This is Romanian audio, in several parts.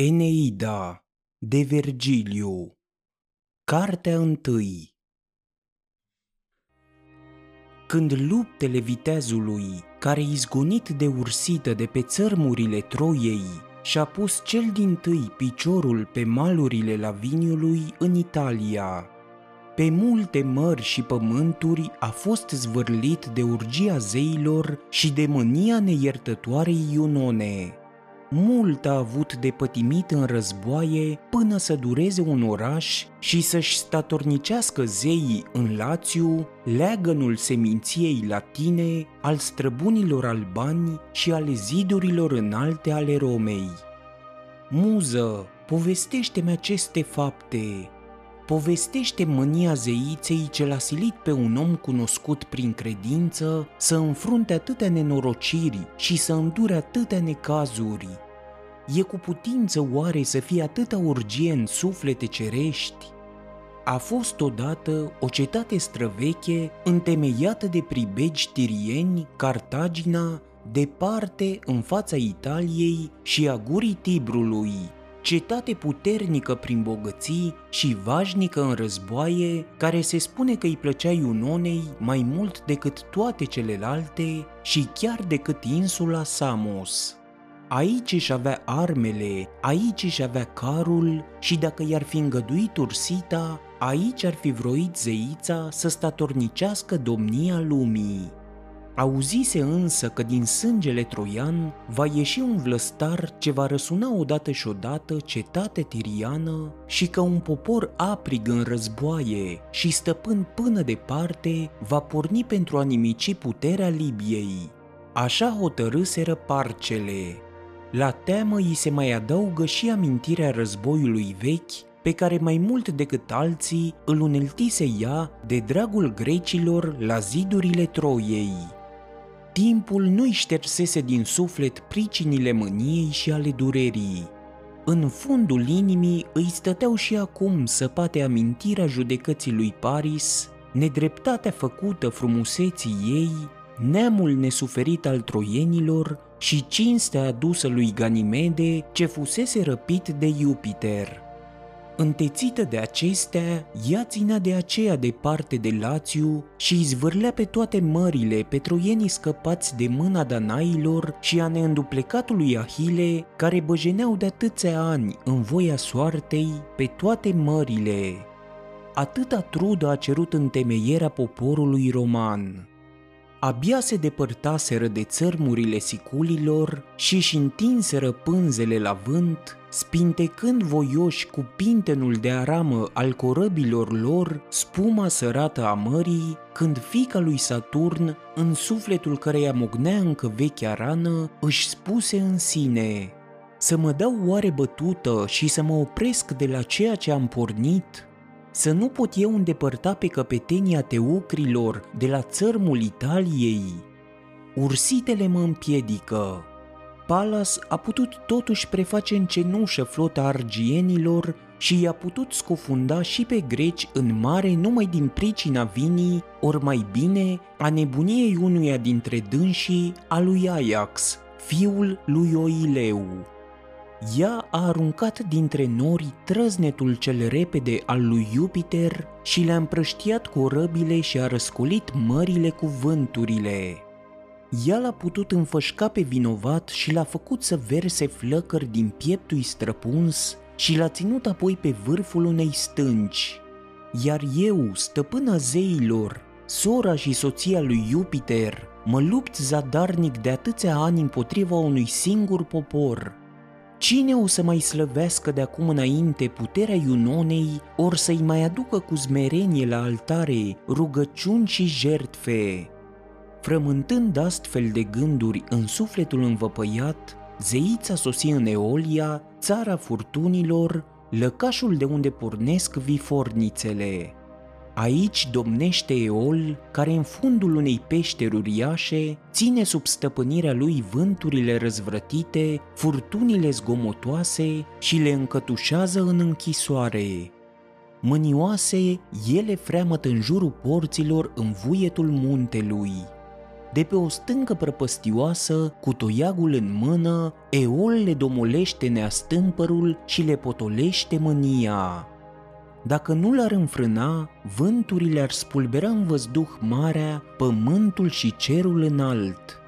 Eneida de Virgiliu Cartea întâi Când luptele viteazului, care izgonit de ursită de pe țărmurile Troiei, și-a pus cel din tâi piciorul pe malurile Laviniului în Italia. Pe multe mări și pământuri a fost zvârlit de urgia zeilor și de mânia neiertătoarei Iunone mult a avut de pătimit în războaie până să dureze un oraș și să-și statornicească zeii în Lațiu leagănul seminției latine al străbunilor albani și ale zidurilor înalte ale Romei. Muză, povestește-mi aceste fapte, povestește mânia zeiței ce l-a silit pe un om cunoscut prin credință să înfrunte atâtea nenorociri și să îndure atâtea necazuri. E cu putință oare să fie atâta urgie în suflete cerești? A fost odată o cetate străveche întemeiată de pribegi tirieni, Cartagina, departe în fața Italiei și a gurii Tibrului, cetate puternică prin bogății și vașnică în războaie, care se spune că îi plăcea Iunonei mai mult decât toate celelalte și chiar decât insula Samos. Aici își avea armele, aici își avea carul și dacă i-ar fi îngăduit ursita, aici ar fi vroit zeița să statornicească domnia lumii. Auzise însă că din sângele troian va ieși un vlăstar ce va răsuna odată și odată cetate tiriană și că un popor aprig în războaie și stăpân până departe va porni pentru a nimici puterea Libiei. Așa hotărâseră parcele. La teamă îi se mai adaugă și amintirea războiului vechi pe care mai mult decât alții îl uneltise ea de dragul grecilor la zidurile Troiei timpul nu-i ștersese din suflet pricinile mâniei și ale durerii. În fundul inimii îi stăteau și acum săpate amintirea judecății lui Paris, nedreptatea făcută frumuseții ei, neamul nesuferit al troienilor și cinstea adusă lui Ganimede ce fusese răpit de Jupiter – Întețită de acestea, ea ținea de aceea departe de Lațiu și izvârlea pe toate mările pe troienii scăpați de mâna danailor și a neînduplecatului Ahile, care băjeneau de atâția ani în voia soartei pe toate mările. Atâta trudă a cerut întemeierea poporului roman. Abia se depărtaseră de țărmurile siculilor și își întinseră pânzele la vânt, spintecând voioși cu pintenul de aramă al corăbilor lor spuma sărată a mării, când fica lui Saturn, în sufletul căreia mognea încă vechea rană, își spuse în sine Să mă dau oare bătută și să mă opresc de la ceea ce am pornit?" Să nu pot eu îndepărta pe căpetenia teucrilor de la țărmul Italiei? Ursitele mă împiedică, Palas a putut totuși preface în cenușă flota argienilor și i-a putut scufunda și pe greci în mare numai din pricina vinii, ori mai bine a nebuniei unuia dintre dânsii, a lui Ajax, fiul lui Oileu. Ea a aruncat dintre nori trăznetul cel repede al lui Jupiter și le-a împrăștiat cu răbile și a răscolit mările cu vânturile ea l-a putut înfășca pe vinovat și l-a făcut să verse flăcări din pieptul străpuns și l-a ținut apoi pe vârful unei stânci. Iar eu, stăpâna zeilor, sora și soția lui Jupiter, mă lupt zadarnic de atâția ani împotriva unui singur popor. Cine o să mai slăvească de acum înainte puterea Iunonei, ori să-i mai aducă cu zmerenie la altare rugăciuni și jertfe? Frământând astfel de gânduri în sufletul învăpăiat, zeița sosi în Eolia, țara furtunilor, lăcașul de unde pornesc vifornițele. Aici domnește Eol, care în fundul unei peșteri uriașe ține sub stăpânirea lui vânturile răzvrătite, furtunile zgomotoase și le încătușează în închisoare. Mânioase, ele freamăt în jurul porților în vuietul muntelui de pe o stâncă prăpăstioasă, cu toiagul în mână, Eol le domolește neastâmpărul și le potolește mânia. Dacă nu l-ar înfrâna, vânturile ar spulbera în văzduh marea, pământul și cerul înalt.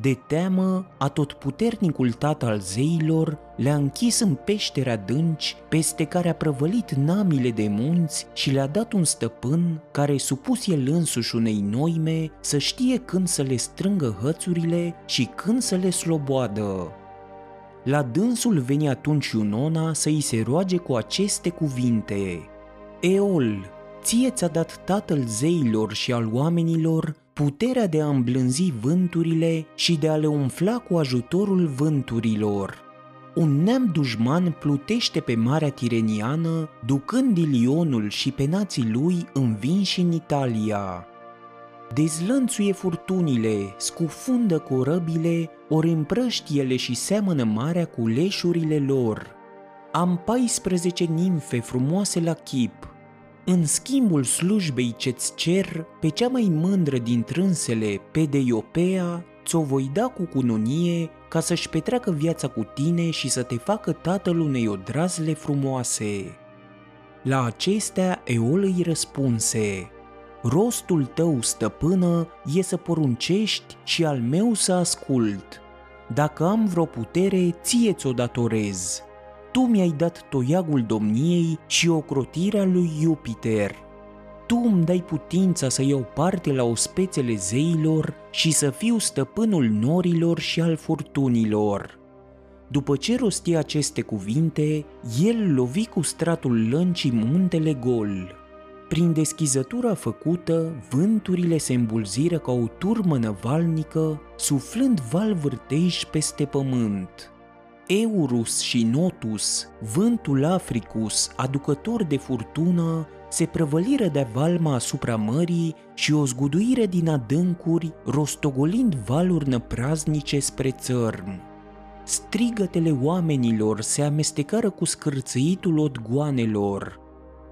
De teamă, atotputernicul tat al zeilor le-a închis în peșteri adânci, peste care a prăvălit namile de munți și le-a dat un stăpân care, supus el însuși unei noime, să știe când să le strângă hățurile și când să le sloboadă. La dânsul veni atunci Iunona să îi se roage cu aceste cuvinte. Eol, ție ți-a dat tatăl zeilor și al oamenilor puterea de a îmblânzi vânturile și de a le umfla cu ajutorul vânturilor. Un neam dușman plutește pe Marea Tireniană, ducând Ilionul și pe nații lui învinși în Italia. Dezlănțuie furtunile, scufundă corăbile, ori împrăștiele și seamănă marea cu leșurile lor. Am 14 nimfe frumoase la chip, în schimbul slujbei ce-ți cer, pe cea mai mândră din trânsele, pe Deiopea, ți-o voi da cu cununie ca să-și petreacă viața cu tine și să te facă tatăl unei odrazle frumoase. La acestea Eol îi răspunse, Rostul tău, stăpână, e să poruncești și al meu să ascult. Dacă am vreo putere, ție ți-o datorez tu mi-ai dat toiagul domniei și ocrotirea lui Jupiter. Tu îmi dai putința să iau parte la ospețele zeilor și să fiu stăpânul norilor și al furtunilor. După ce rosti aceste cuvinte, el lovi cu stratul lăncii muntele gol. Prin deschizătura făcută, vânturile se îmbulziră ca o turmă năvalnică, suflând val vârtej peste pământ. Eurus și Notus, vântul Africus, aducător de furtună, se prăvăliră de valma asupra mării și o zguduire din adâncuri, rostogolind valuri năpraznice spre țărm. Strigătele oamenilor se amestecară cu scârțâitul odgoanelor.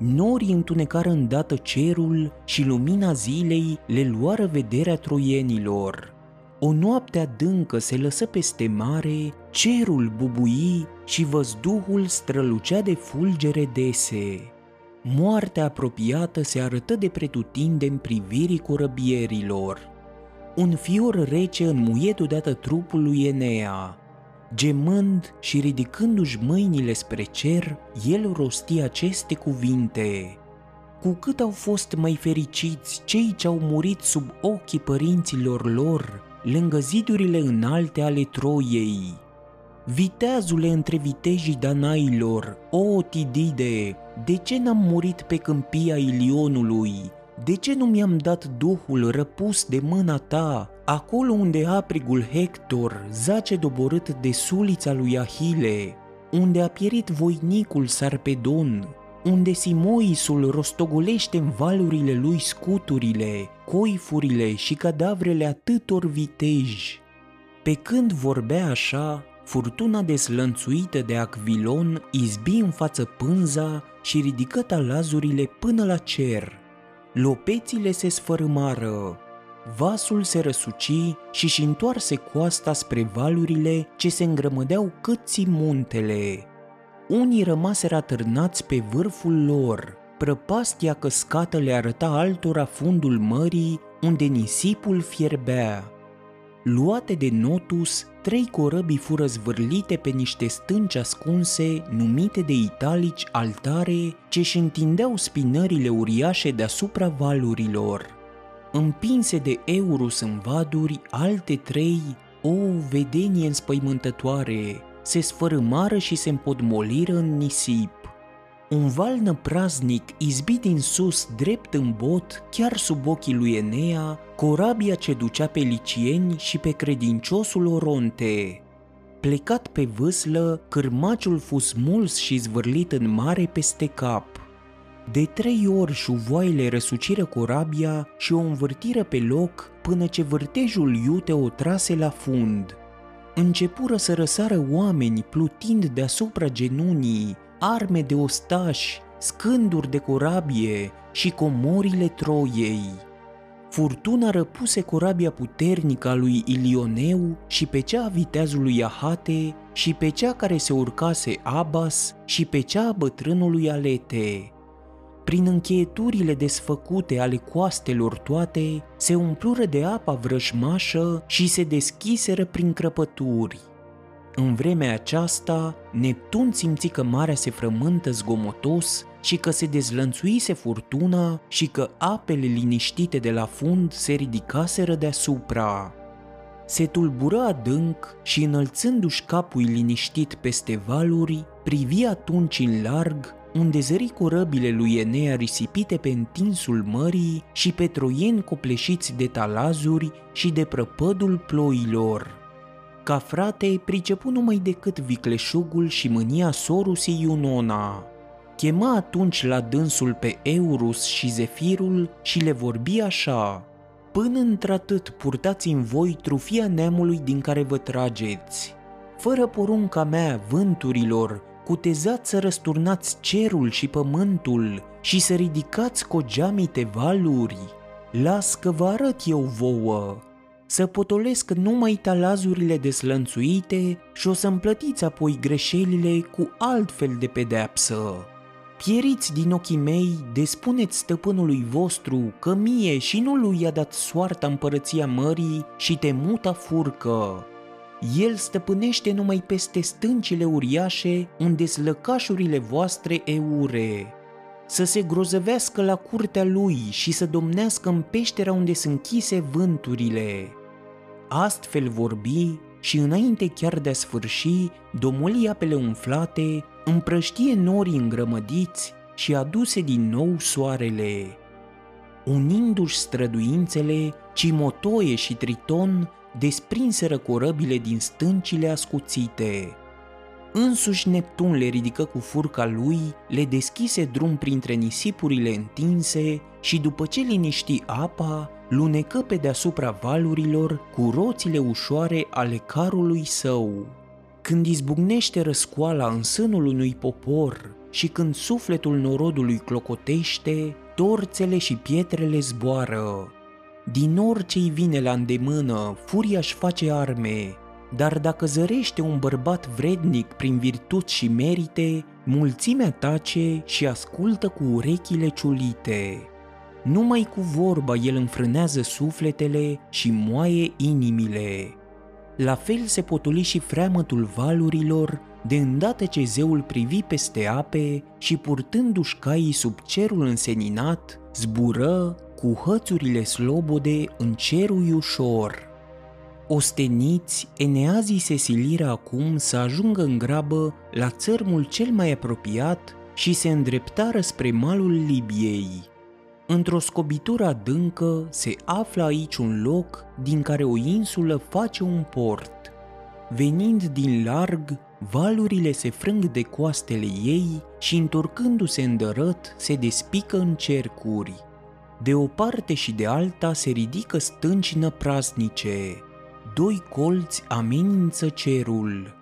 Norii întunecară îndată cerul și lumina zilei le luară vederea troienilor. O noapte adâncă se lăsă peste mare, cerul bubui și văzduhul strălucea de fulgere dese. Moartea apropiată se arătă de pretutindeni privirii corăbierilor. Un fior rece înmuie deodată trupul lui Enea. Gemând și ridicându-și mâinile spre cer, el rosti aceste cuvinte. Cu cât au fost mai fericiți cei ce au murit sub ochii părinților lor, lângă zidurile înalte ale Troiei. Viteazule între vitejii Danailor, o Tidide, de ce n-am murit pe câmpia Ilionului? De ce nu mi-am dat duhul răpus de mâna ta, acolo unde aprigul Hector zace doborât de sulița lui Ahile, unde a pierit voinicul Sarpedon, unde Simoisul rostogolește în valurile lui scuturile, coifurile și cadavrele atâtor viteji. Pe când vorbea așa, furtuna deslănțuită de Acvilon izbi în față pânza și ridică talazurile până la cer. Lopețile se sfărâmară, vasul se răsuci și-și întoarse coasta spre valurile ce se îngrămădeau cât muntele unii rămaseră atârnați pe vârful lor. Prăpastia căscată le arăta altora fundul mării unde nisipul fierbea. Luate de Notus, trei corăbii fură zvârlite pe niște stânci ascunse, numite de italici altare, ce își întindeau spinările uriașe deasupra valurilor. Împinse de Eurus în vaduri, alte trei, o vedenie înspăimântătoare, se sfărâmară și se împodmoliră în nisip. Un val năpraznic izbit din sus drept în bot, chiar sub ochii lui Enea, corabia ce ducea pe licieni și pe credinciosul Oronte. Plecat pe vâslă, cârmaciul fu smuls și zvârlit în mare peste cap. De trei ori șuvoaile răsuciră corabia și o învârtiră pe loc până ce vârtejul iute o trase la fund – începură să răsară oameni plutind deasupra genunii, arme de ostași, scânduri de corabie și comorile Troiei. furtuna răpuse corabia puternică a lui Ilioneu și pe cea a viteazului Ahate și pe cea care se urcase Abas și pe cea a bătrânului Alete. Prin încheieturile desfăcute ale coastelor toate, se umplură de apa vrăjmașă și se deschiseră prin crăpături. În vremea aceasta, Neptun simți că marea se frământă zgomotos și că se dezlănțuise furtuna și că apele liniștite de la fund se ridicaseră deasupra. Se tulbură adânc și înălțându-și capul liniștit peste valuri, privi atunci în larg unde zări corăbile lui Enea risipite pe întinsul mării și pe troieni copleșiți de talazuri și de prăpădul ploilor. Ca frate, pricepu numai decât vicleșugul și mânia sorusii Iunona. Chema atunci la dânsul pe Eurus și Zefirul și le vorbi așa, Până într-atât purtați în voi trufia neamului din care vă trageți. Fără porunca mea, vânturilor, cutezați să răsturnați cerul și pământul și să ridicați cu geamite valuri. Las că vă arăt eu vouă, să potolesc numai talazurile deslănțuite și o să-mi plătiți apoi greșelile cu altfel de pedeapsă. Pieriți din ochii mei de spuneți stăpânului vostru că mie și nu lui i-a dat soarta împărăția mării și temuta furcă. El stăpânește numai peste stâncile uriașe unde slăcașurile voastre eure. Să se grozăvească la curtea lui și să domnească în peștera unde sunt închise vânturile. Astfel vorbi și înainte chiar de a sfârși, domoli apele umflate, împrăștie norii îngrămădiți și aduse din nou soarele. Unindu-și străduințele, Cimotoie și Triton desprinseră corăbile din stâncile ascuțite. Însuși Neptun le ridică cu furca lui, le deschise drum printre nisipurile întinse și după ce liniști apa, lunecă pe deasupra valurilor cu roțile ușoare ale carului său. Când izbucnește răscoala în sânul unui popor și când sufletul norodului clocotește, torțele și pietrele zboară. Din orice-i vine la îndemână, furia își face arme, dar dacă zărește un bărbat vrednic prin virtuți și merite, mulțimea tace și ascultă cu urechile ciulite. Numai cu vorba el înfrânează sufletele și moaie inimile. La fel se potoli și freamătul valurilor, de îndată ce zeul privi peste ape și purtându-și caii sub cerul înseninat, zbură cu hățurile slobode în cerul ușor. Osteniți, eneazii se siliră acum să ajungă în grabă la țărmul cel mai apropiat și se îndreptară spre malul Libiei. Într-o scobitură adâncă se află aici un loc din care o insulă face un port. Venind din larg, valurile se frâng de coastele ei și întorcându-se în dărăt, se despică în cercuri. De o parte și de alta se ridică stânci năprasnice. Doi colți amenință cerul.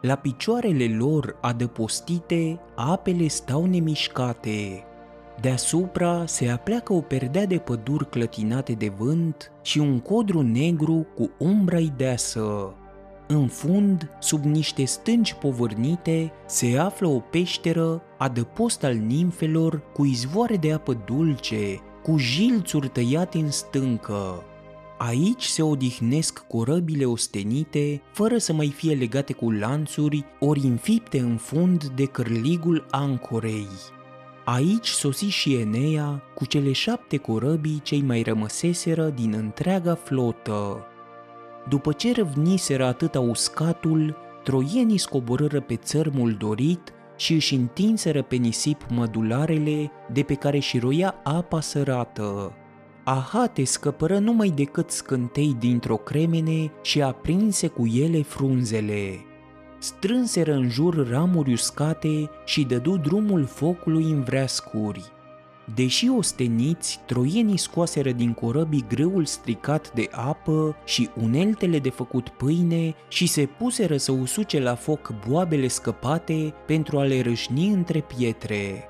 La picioarele lor adăpostite, apele stau nemișcate. Deasupra se apleacă o perdea de păduri clătinate de vânt și un codru negru cu umbra deasă. În fund, sub niște stânci povârnite, se află o peșteră, adăpost al nimfelor, cu izvoare de apă dulce, cu jilțuri tăiate în stâncă. Aici se odihnesc corăbile ostenite, fără să mai fie legate cu lanțuri, ori înfipte în fund de cârligul ancorei. Aici sosi și Enea cu cele șapte corăbii cei mai rămăseseră din întreaga flotă. După ce răvniseră atâta uscatul, troienii scoborâră pe țărmul dorit și își întinseră pe nisip mădularele de pe care și roia apa sărată. Ahate scăpără numai decât scântei dintr-o cremene și aprinse cu ele frunzele strânseră în jur ramuri uscate și dădu drumul focului în vreascuri. Deși osteniți, troienii scoaseră din corăbii grâul stricat de apă și uneltele de făcut pâine și se puseră să usuce la foc boabele scăpate pentru a le râșni între pietre.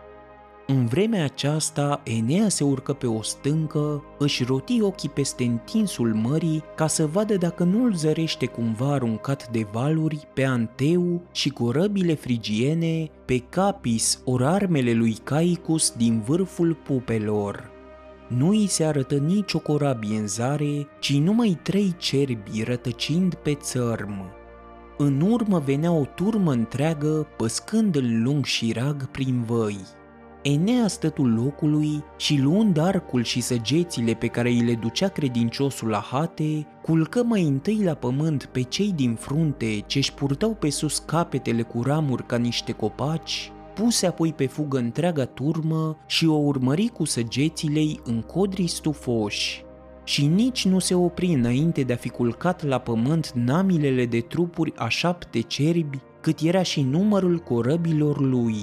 În vremea aceasta, Enea se urcă pe o stâncă, își roti ochii peste întinsul mării ca să vadă dacă nu îl zărește cumva aruncat de valuri pe Anteu și corăbile frigiene, pe Capis ori armele lui Caicus din vârful pupelor. Nu îi se arătă nicio corabie în zare, ci numai trei cerbi rătăcind pe țărm. În urmă venea o turmă întreagă, păscând în lung șirag prin văi. Enea stătul locului și luând arcul și săgețile pe care îi le ducea credinciosul la hate, culcă mai întâi la pământ pe cei din frunte ce-și purtau pe sus capetele cu ramuri ca niște copaci, puse apoi pe fugă întreaga turmă și o urmări cu săgețile în codrii stufoși. Și nici nu se opri înainte de a fi culcat la pământ namilele de trupuri a șapte cerbi, cât era și numărul corăbilor lui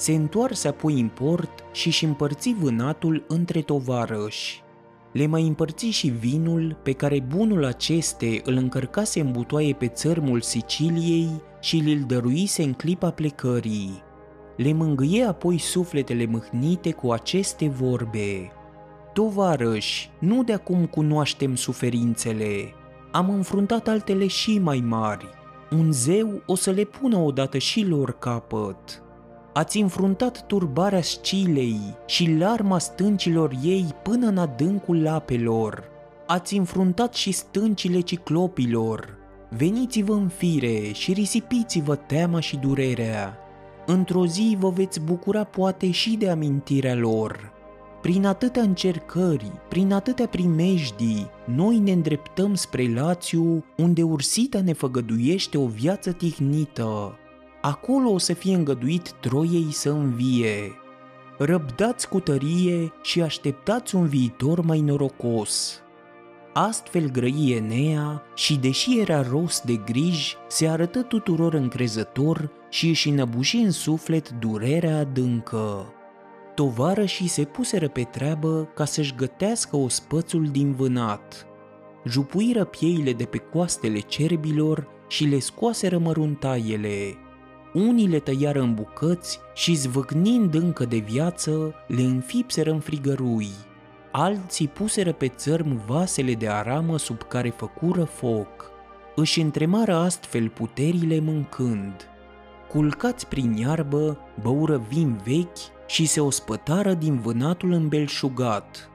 se întoarse apoi în port și își împărți vânatul între tovarăși. Le mai împărți și vinul pe care bunul aceste îl încărcase în butoaie pe țărmul Siciliei și îl dăruise în clipa plecării. Le mângâie apoi sufletele mâhnite cu aceste vorbe. Tovarăși, nu de acum cunoaștem suferințele. Am înfruntat altele și mai mari. Un zeu o să le pună odată și lor capăt ați înfruntat turbarea Scilei și larma stâncilor ei până în adâncul apelor. Ați înfruntat și stâncile ciclopilor. Veniți-vă în fire și risipiți-vă teama și durerea. Într-o zi vă veți bucura poate și de amintirea lor. Prin atâtea încercări, prin atâtea primejdii, noi ne îndreptăm spre Lațiu, unde ursita ne făgăduiește o viață tihnită, acolo o să fie îngăduit Troiei să învie. Răbdați cu tărie și așteptați un viitor mai norocos. Astfel grăi Enea și, deși era ros de griji, se arătă tuturor încrezător și își înăbuși în suflet durerea adâncă. Tovarășii se puseră pe treabă ca să-și gătească ospățul din vânat. Jupuiră pieile de pe coastele cerbilor și le scoaseră măruntaiele, unii le tăiară în bucăți și, zvâcnind încă de viață, le înfipseră în frigărui. Alții puseră pe țărm vasele de aramă sub care făcură foc. Își întremară astfel puterile mâncând. Culcați prin iarbă, băură vin vechi și se ospătară din vânatul îmbelșugat.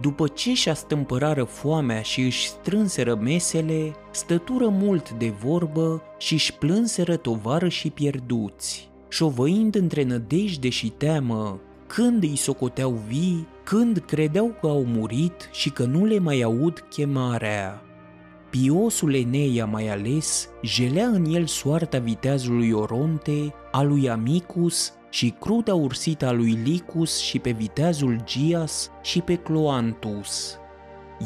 După ce și-a stâmpărară foamea și își strânseră mesele, stătură mult de vorbă și își plânseră tovară și pierduți, șovăind între nădejde și teamă, când îi socoteau vii, când credeau că au murit și că nu le mai aud chemarea. Piosul Eneia mai ales jelea în el soarta viteazului Oronte, a lui Amicus și cruda ursită a lui Licus și pe viteazul Gias și pe Cloantus.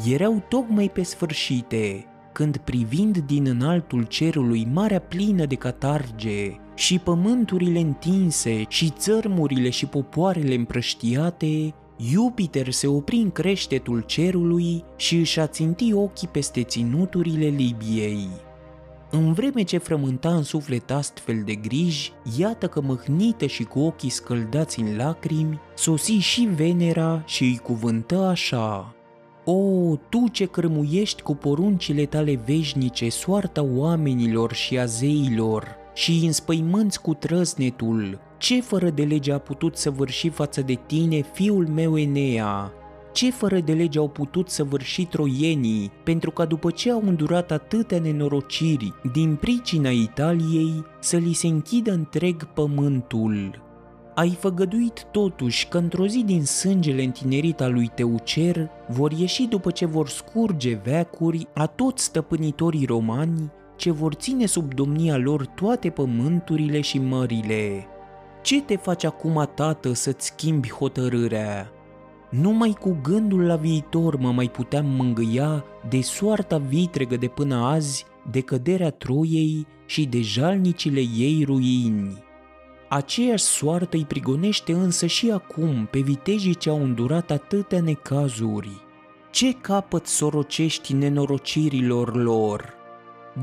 Erau tocmai pe sfârșite, când privind din înaltul cerului marea plină de catarge și pământurile întinse și țărmurile și popoarele împrăștiate, Jupiter se opri în creștetul cerului și își aținti ochii peste ținuturile Libiei. În vreme ce frământa în suflet astfel de griji, iată că măhnită și cu ochii scăldați în lacrimi, sosi și Venera și îi cuvântă așa. O, tu ce cărmuiești cu poruncile tale veșnice soarta oamenilor și a zeilor și îi înspăimânți cu trăznetul, ce fără de lege a putut să vârși față de tine fiul meu Enea, ce fără de lege au putut să vârși troienii, pentru ca după ce au îndurat atâtea nenorociri din pricina Italiei, să li se închidă întreg pământul. Ai făgăduit totuși că într-o zi din sângele întinerit al lui Teucer vor ieși după ce vor scurge veacuri a toți stăpânitorii romani ce vor ține sub domnia lor toate pământurile și mările. Ce te faci acum, tată, să-ți schimbi hotărârea? Numai cu gândul la viitor mă mai puteam mângâia de soarta vitregă de până azi, de căderea Troiei și de jalnicile ei ruini. Aceeași soartă îi prigonește însă și acum pe vitejii ce au îndurat atâtea necazuri. Ce capăt sorocești nenorocirilor lor?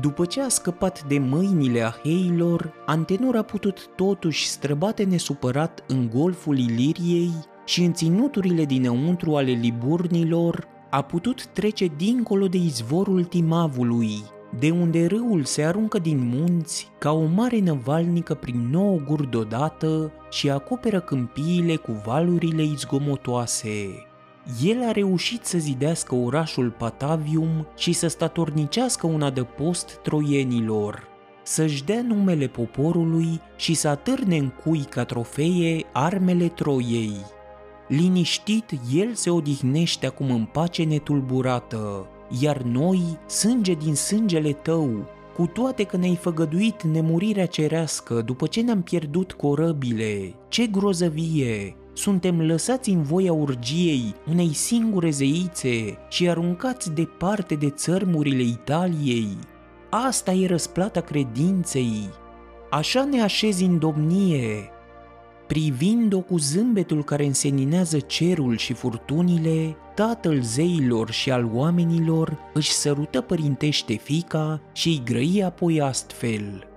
După ce a scăpat de mâinile aheilor, Antenor a putut totuși străbate nesupărat în golful Iliriei și în ținuturile dinăuntru ale Liburnilor, a putut trece dincolo de izvorul Timavului, de unde râul se aruncă din munți ca o mare năvalnică prin nouă guri deodată și acoperă câmpiile cu valurile izgomotoase. El a reușit să zidească orașul Patavium și să statornicească un adăpost troienilor, să-și dea numele poporului și să atârne în cui ca trofee armele Troiei. Liniștit, el se odihnește acum în pace netulburată, iar noi, sânge din sângele tău, cu toate că ne-ai făgăduit nemurirea cerească după ce ne-am pierdut corăbile, ce grozăvie! Suntem lăsați în voia urgiei unei singure zeițe și aruncați departe de țărmurile Italiei. Asta e răsplata credinței. Așa ne așezi în domnie, privind-o cu zâmbetul care înseninează cerul și furtunile, tatăl zeilor și al oamenilor își sărută părintește fica și îi grăi apoi astfel.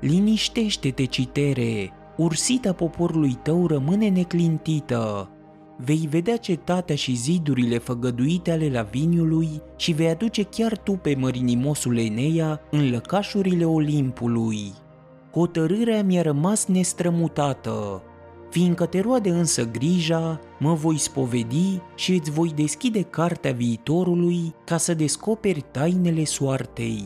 Liniștește-te, citere, ursita poporului tău rămâne neclintită. Vei vedea cetatea și zidurile făgăduite ale Laviniului și vei aduce chiar tu pe mărinimosul Eneia în lăcașurile Olimpului. Hotărârea mi-a rămas nestrămutată, Fiindcă te roade însă grija, mă voi spovedi și îți voi deschide cartea viitorului ca să descoperi tainele soartei.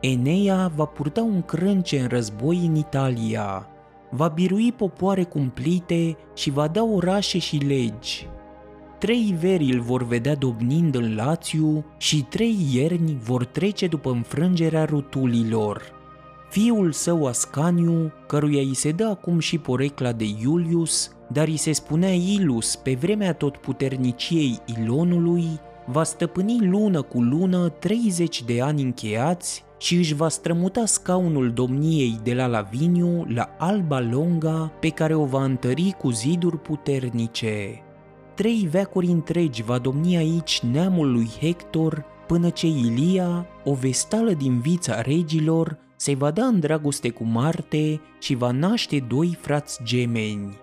Enea va purta un crânce în război în Italia, va birui popoare cumplite și va da orașe și legi. Trei veri îl vor vedea dobnind în Lațiu și trei ierni vor trece după înfrângerea rutulilor fiul său Ascaniu, căruia îi se dă acum și porecla de Iulius, dar îi se spunea Ilus pe vremea tot puterniciei Ilonului, va stăpâni lună cu lună 30 de ani încheiați și își va strămuta scaunul domniei de la Laviniu la Alba Longa, pe care o va întări cu ziduri puternice. Trei veacuri întregi va domni aici neamul lui Hector, până ce Ilia, o vestală din vița regilor, se va da în dragoste cu Marte și va naște doi frați gemeni.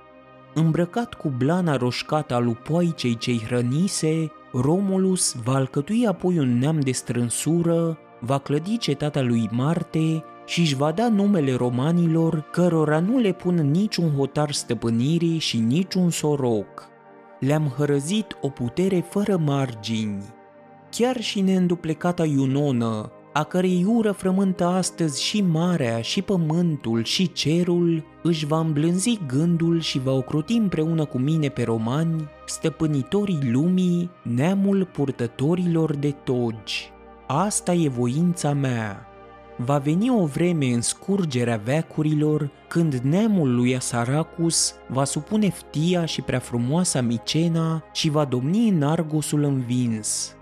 Îmbrăcat cu blana roșcată a lupoaicei cei hrănise, Romulus va alcătui apoi un neam de strânsură, va clădi cetatea lui Marte și își va da numele romanilor cărora nu le pun niciun hotar stăpânirii și niciun soroc. Le-am hărăzit o putere fără margini. Chiar și neînduplecata Iunonă, a cărei ură frământă astăzi și marea, și pământul, și cerul, își va îmblânzi gândul și va ocroti împreună cu mine pe romani, stăpânitorii lumii, neamul purtătorilor de togi. Asta e voința mea. Va veni o vreme în scurgerea veacurilor când neamul lui Asaracus va supune Ftia și prea frumoasa Micena și va domni în Argosul învins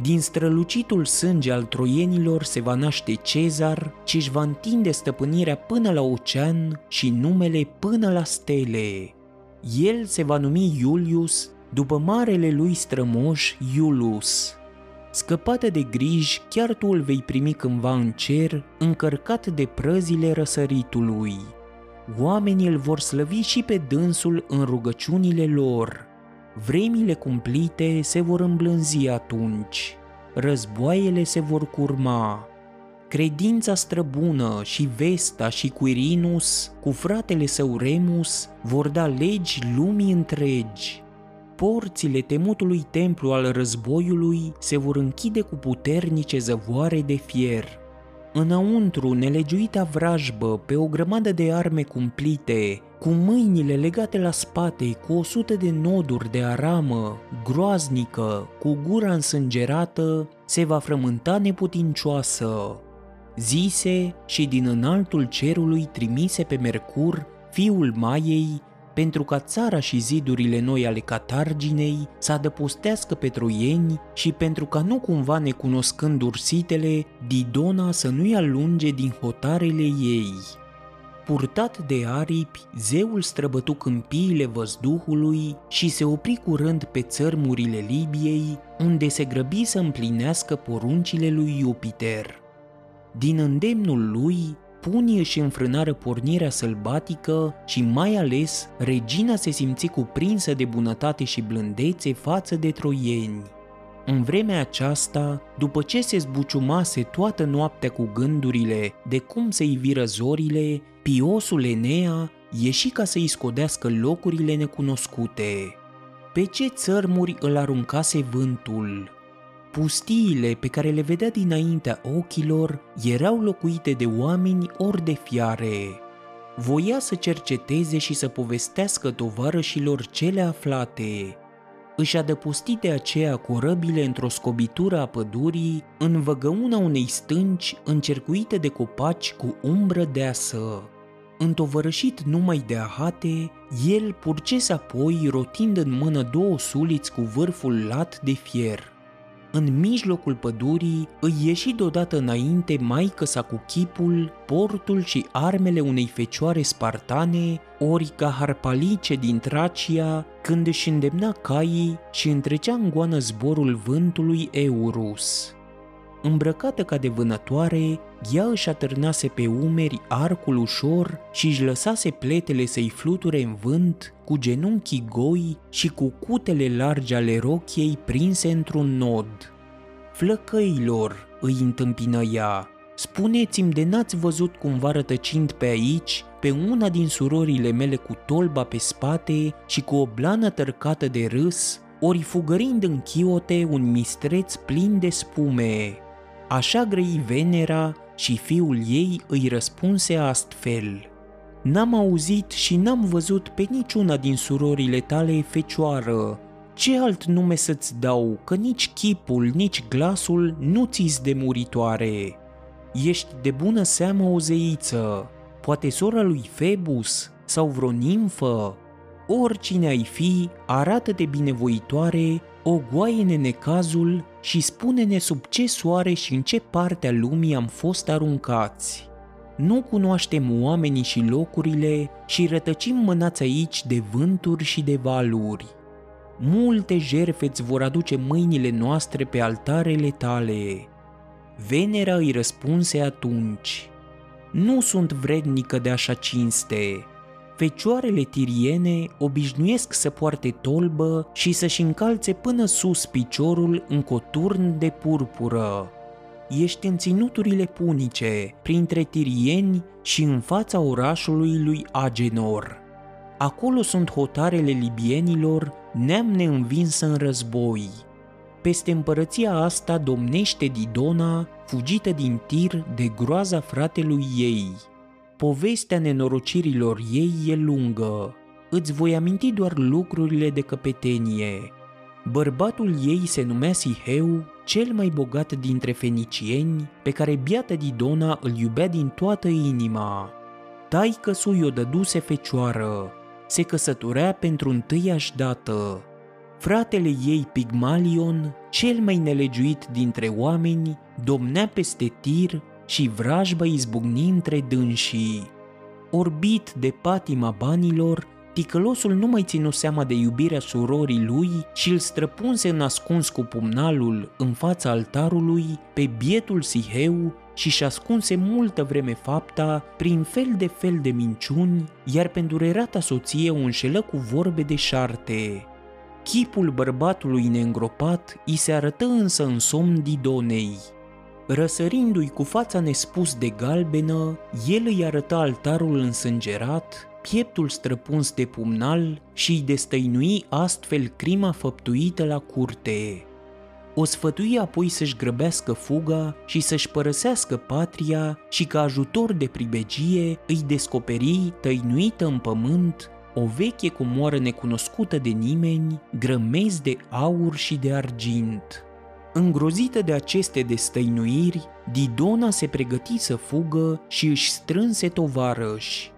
din strălucitul sânge al troienilor se va naște Cezar, ce își va întinde stăpânirea până la ocean și numele până la stele. El se va numi Iulius, după marele lui strămoș Iulus. Scăpată de griji, chiar tu îl vei primi cândva în cer, încărcat de prăzile răsăritului. Oamenii îl vor slăvi și pe dânsul în rugăciunile lor, Vremile cumplite se vor îmblânzi atunci, războaiele se vor curma. Credința străbună și Vesta și Quirinus, cu fratele său Remus, vor da legi lumii întregi. Porțile temutului templu al războiului se vor închide cu puternice zăvoare de fier. Înăuntru, nelegiuita vrajbă, pe o grămadă de arme cumplite, cu mâinile legate la spate, cu o sută de noduri de aramă, groaznică, cu gura însângerată, se va frământa neputincioasă. Zise și din înaltul cerului trimise pe Mercur, fiul Maiei, pentru ca țara și zidurile noi ale Catarginei să adăpostească pe troieni și pentru ca nu cumva necunoscând ursitele, Didona să nu-i alunge din hotarele ei. Purtat de aripi, zeul străbătu câmpiile văzduhului și se opri curând pe țărmurile Libiei, unde se grăbi să împlinească poruncile lui Jupiter. Din îndemnul lui, punii își înfrânară pornirea sălbatică și mai ales regina se simți cuprinsă de bunătate și blândețe față de troieni. În vremea aceasta, după ce se zbuciumase toată noaptea cu gândurile de cum să-i viră zorile, piosul Enea ieși ca să-i scodească locurile necunoscute. Pe ce țărmuri îl aruncase vântul? Pustiile pe care le vedea dinaintea ochilor erau locuite de oameni ori de fiare. Voia să cerceteze și să povestească tovarășilor cele aflate. Își adăposti de aceea corăbile într-o scobitură a pădurii, în văgăuna unei stânci încercuite de copaci cu umbră deasă. Întovărășit numai de ahate, el purcese apoi rotind în mână două suliți cu vârful lat de fier – în mijlocul pădurii îi ieși deodată înainte maică sa cu chipul, portul și armele unei fecioare spartane, ori ca harpalice din Tracia, când își îndemna caii și întrecea în goană zborul vântului Eurus. Îmbrăcată ca de vânătoare, ea își atârnase pe umeri arcul ușor și își lăsase pletele să-i fluture în vânt, cu genunchii goi și cu cutele largi ale rochiei prinse într-un nod. Flăcăilor, îi întâmpină ea, spuneți-mi de n-ați văzut cumva rătăcind pe aici pe una din surorile mele cu tolba pe spate și cu o blană tărcată de râs, ori fugărind în chiote un mistreț plin de spume. Așa grăi Venera și fiul ei îi răspunse astfel. N-am auzit și n-am văzut pe niciuna din surorile tale fecioară. Ce alt nume să-ți dau, că nici chipul, nici glasul nu ți de muritoare. Ești de bună seamă o zeiță, poate sora lui Febus sau vreo nimfă. Oricine ai fi, arată de binevoitoare, o goaie necazul și spune-ne sub ce soare și în ce parte a lumii am fost aruncați. Nu cunoaștem oamenii și locurile și rătăcim mânați aici de vânturi și de valuri. Multe jerfe îți vor aduce mâinile noastre pe altarele tale. Venera îi răspunse atunci, Nu sunt vrednică de așa cinste, Fecioarele tiriene obișnuiesc să poarte tolbă și să-și încalțe până sus piciorul în coturn de purpură. Ești în ținuturile punice, printre tirieni și în fața orașului lui Agenor. Acolo sunt hotarele libienilor, neam neînvinsă în război. Peste împărăția asta domnește Didona, fugită din tir de groaza fratelui ei – Povestea nenorocirilor ei e lungă. Îți voi aminti doar lucrurile de căpetenie. Bărbatul ei se numea Siheu, cel mai bogat dintre fenicieni, pe care biata Didona îl iubea din toată inima. Taică sui o dăduse fecioară, se căsătorea pentru întâiași dată. Fratele ei Pigmalion, cel mai nelegiuit dintre oameni, domnea peste tir și vrajba izbucni între dânsii. Orbit de patima banilor, ticălosul nu mai ținu seama de iubirea surorii lui și îl străpunse în ascuns cu pumnalul în fața altarului pe bietul Siheu și-și ascunse multă vreme fapta prin fel de fel de minciuni, iar pentru erata soție o înșelă cu vorbe de șarte. Chipul bărbatului neîngropat îi se arătă însă în somn Didonei, Răsărindu-i cu fața nespus de galbenă, el îi arătă altarul însângerat, pieptul străpuns de pumnal și îi destăinui astfel crima făptuită la curte. O sfătui apoi să-și grăbească fuga și să-și părăsească patria și ca ajutor de pribegie îi descoperi, tăinuită în pământ, o veche comoară necunoscută de nimeni, grămezi de aur și de argint. Îngrozită de aceste destăinuiri, Didona se pregăti să fugă și își strânse tovarăși.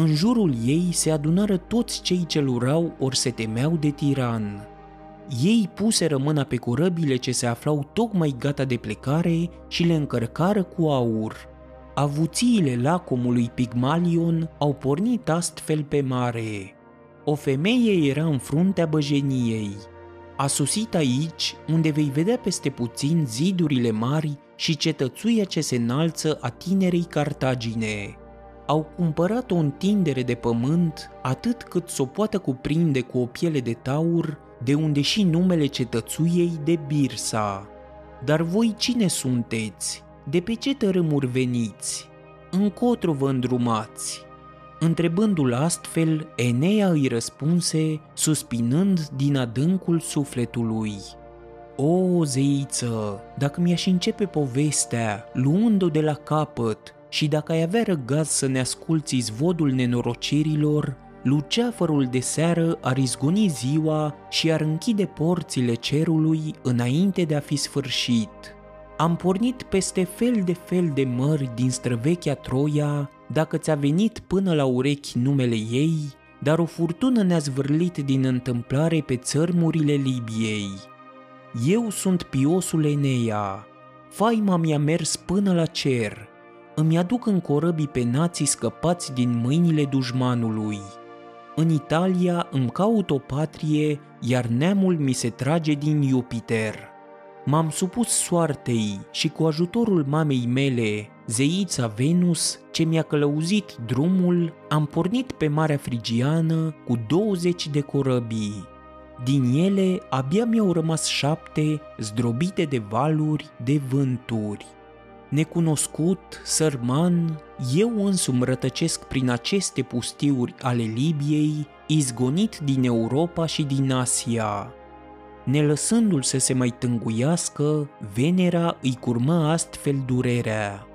În jurul ei se adunară toți cei ce urau ori se temeau de tiran. Ei puse mâna pe corăbile ce se aflau tocmai gata de plecare și le încărcară cu aur. Avuțiile lacomului Pigmalion au pornit astfel pe mare. O femeie era în fruntea băjeniei, A sosit aici, unde vei vedea peste puțin zidurile mari și cetățuia ce se înalță a tinerei Cartagine. Au cumpărat o întindere de pământ atât cât s-o poată cuprinde cu o piele de taur, de unde și numele cetățuiei de Birsa. Dar voi cine sunteți? De pe ce tărâmuri veniți? Încotro vă îndrumați? Întrebându-l astfel, Enea îi răspunse, suspinând din adâncul sufletului. O, zeiță, dacă mi-aș începe povestea, luând-o de la capăt, și dacă ai avea răgaz să ne asculți izvodul nenorocirilor, luceafărul de seară ar izgoni ziua și ar închide porțile cerului înainte de a fi sfârșit. Am pornit peste fel de fel de mări din străvechea Troia, dacă ți-a venit până la urechi numele ei, dar o furtună ne-a zvârlit din întâmplare pe țărmurile Libiei. Eu sunt piosul Enea, faima mi-a mers până la cer, îmi aduc în corăbii pe nații scăpați din mâinile dușmanului. În Italia îmi caut o patrie, iar neamul mi se trage din Jupiter. M-am supus soartei și cu ajutorul mamei mele, zeița Venus, ce mi-a călăuzit drumul, am pornit pe Marea Frigiană cu 20 de corăbii. Din ele abia mi-au rămas șapte, zdrobite de valuri, de vânturi. Necunoscut, sărman, eu însumi rătăcesc prin aceste pustiuri ale Libiei, izgonit din Europa și din Asia. Nelăsându-l să se mai tânguiască, Venera îi curmă astfel durerea.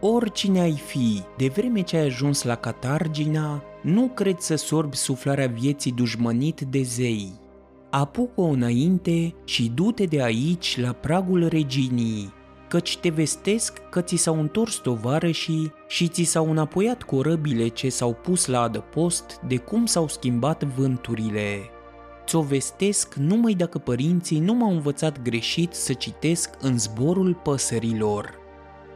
Oricine ai fi, de vreme ce ai ajuns la Catargina, nu cred să sorbi suflarea vieții dușmănit de zei. Apucă-o înainte și du-te de aici la pragul reginii, căci te vestesc că ți s-au întors tovarășii și ți s-au înapoiat corăbile ce s-au pus la adăpost de cum s-au schimbat vânturile. Ți-o vestesc numai dacă părinții nu m-au învățat greșit să citesc în zborul păsărilor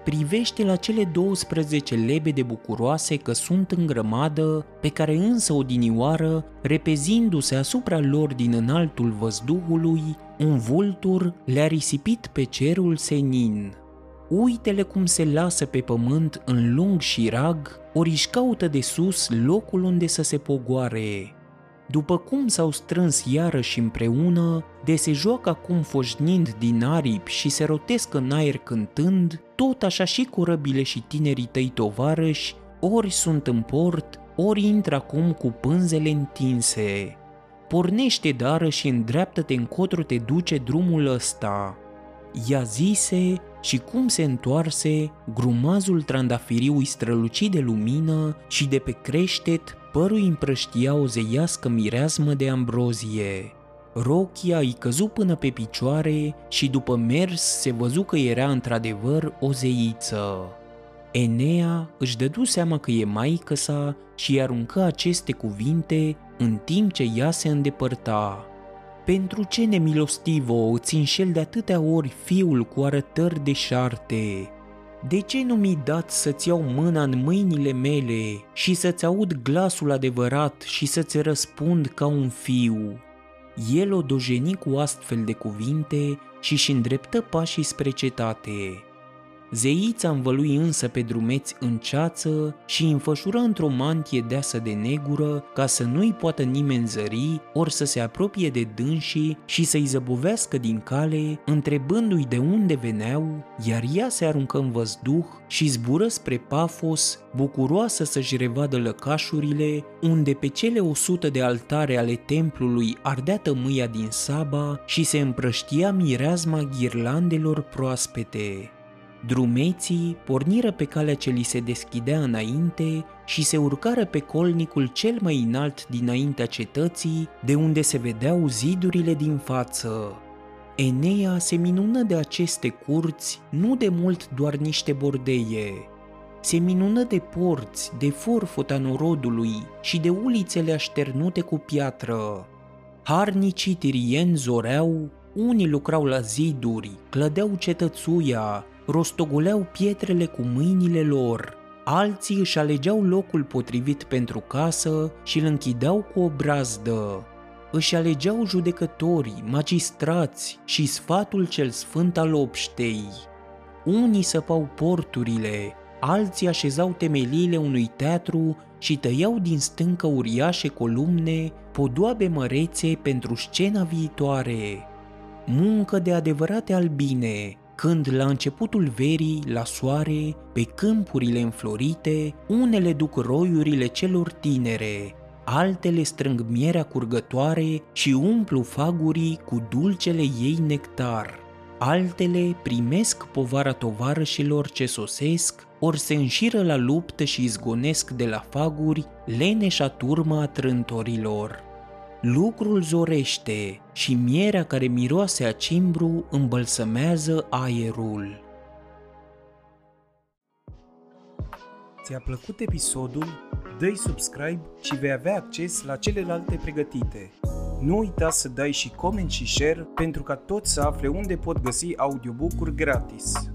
privește la cele 12 lebede bucuroase că sunt în grămadă, pe care însă odinioară, repezindu-se asupra lor din înaltul văzduhului, un vultur le-a risipit pe cerul senin. Uitele cum se lasă pe pământ în lung și rag, ori își caută de sus locul unde să se pogoare. După cum s-au strâns iarăși împreună, de se joacă acum foșnind din aripi și se rotesc în aer cântând, tot așa și corăbile și tinerii tăi tovarăși, ori sunt în port, ori intră acum cu pânzele întinse. Pornește dară și îndreaptă-te încotro te duce drumul ăsta. Ea zise și cum se întoarse, grumazul trandafiriu îi străluci de lumină și de pe creștet părul împrăștia o zeiască mireasmă de ambrozie. Rochia îi căzu până pe picioare și după mers se văzu că era într-adevăr o zeiță. Enea își dădu seama că e maică sa și aruncă aceste cuvinte în timp ce ea se îndepărta. Pentru ce nemilostivo îți înșel de atâtea ori fiul cu arătări de șarte? De ce nu mi dat să-ți iau mâna în mâinile mele și să-ți aud glasul adevărat și să-ți răspund ca un fiu? El o dojeni cu astfel de cuvinte și-și îndreptă pașii spre cetate. Zeița învălui însă pe drumeți în ceață și înfășură într-o mantie deasă de negură ca să nu-i poată nimeni zări ori să se apropie de dânsii și să-i zăbovească din cale, întrebându-i de unde veneau, iar ea se aruncă în văzduh și zbură spre Pafos, bucuroasă să-și revadă lăcașurile, unde pe cele o sută de altare ale templului ardea tămâia din Saba și se împrăștia mireazma ghirlandelor proaspete. Drumeții porniră pe calea ce li se deschidea înainte și se urcară pe colnicul cel mai înalt dinaintea cetății, de unde se vedeau zidurile din față. Enea se minună de aceste curți, nu de mult doar niște bordeie. Se minună de porți, de forfota norodului și de ulițele așternute cu piatră. Harnicii tirieni zoreau, unii lucrau la ziduri, clădeau cetățuia, rostogoleau pietrele cu mâinile lor, alții își alegeau locul potrivit pentru casă și îl închideau cu o brazdă. își alegeau judecătorii, magistrați și sfatul cel sfânt al obștei. Unii săpau porturile, alții așezau temeliile unui teatru și tăiau din stâncă uriașe columne, podoabe mărețe pentru scena viitoare. Muncă de adevărate albine, când la începutul verii, la soare, pe câmpurile înflorite, unele duc roiurile celor tinere, altele strâng mierea curgătoare și umplu fagurii cu dulcele ei nectar. Altele primesc povara tovarășilor ce sosesc, ori se înșiră la luptă și izgonesc de la faguri leneșa turma a trântorilor. Lucrul zorește și mierea care miroase a cimbru îmbălsămează aerul. Ți-a plăcut episodul? Dă-i subscribe și vei avea acces la celelalte pregătite. Nu uita să dai și coment și share pentru ca toți să afle unde pot găsi audiobook-uri gratis.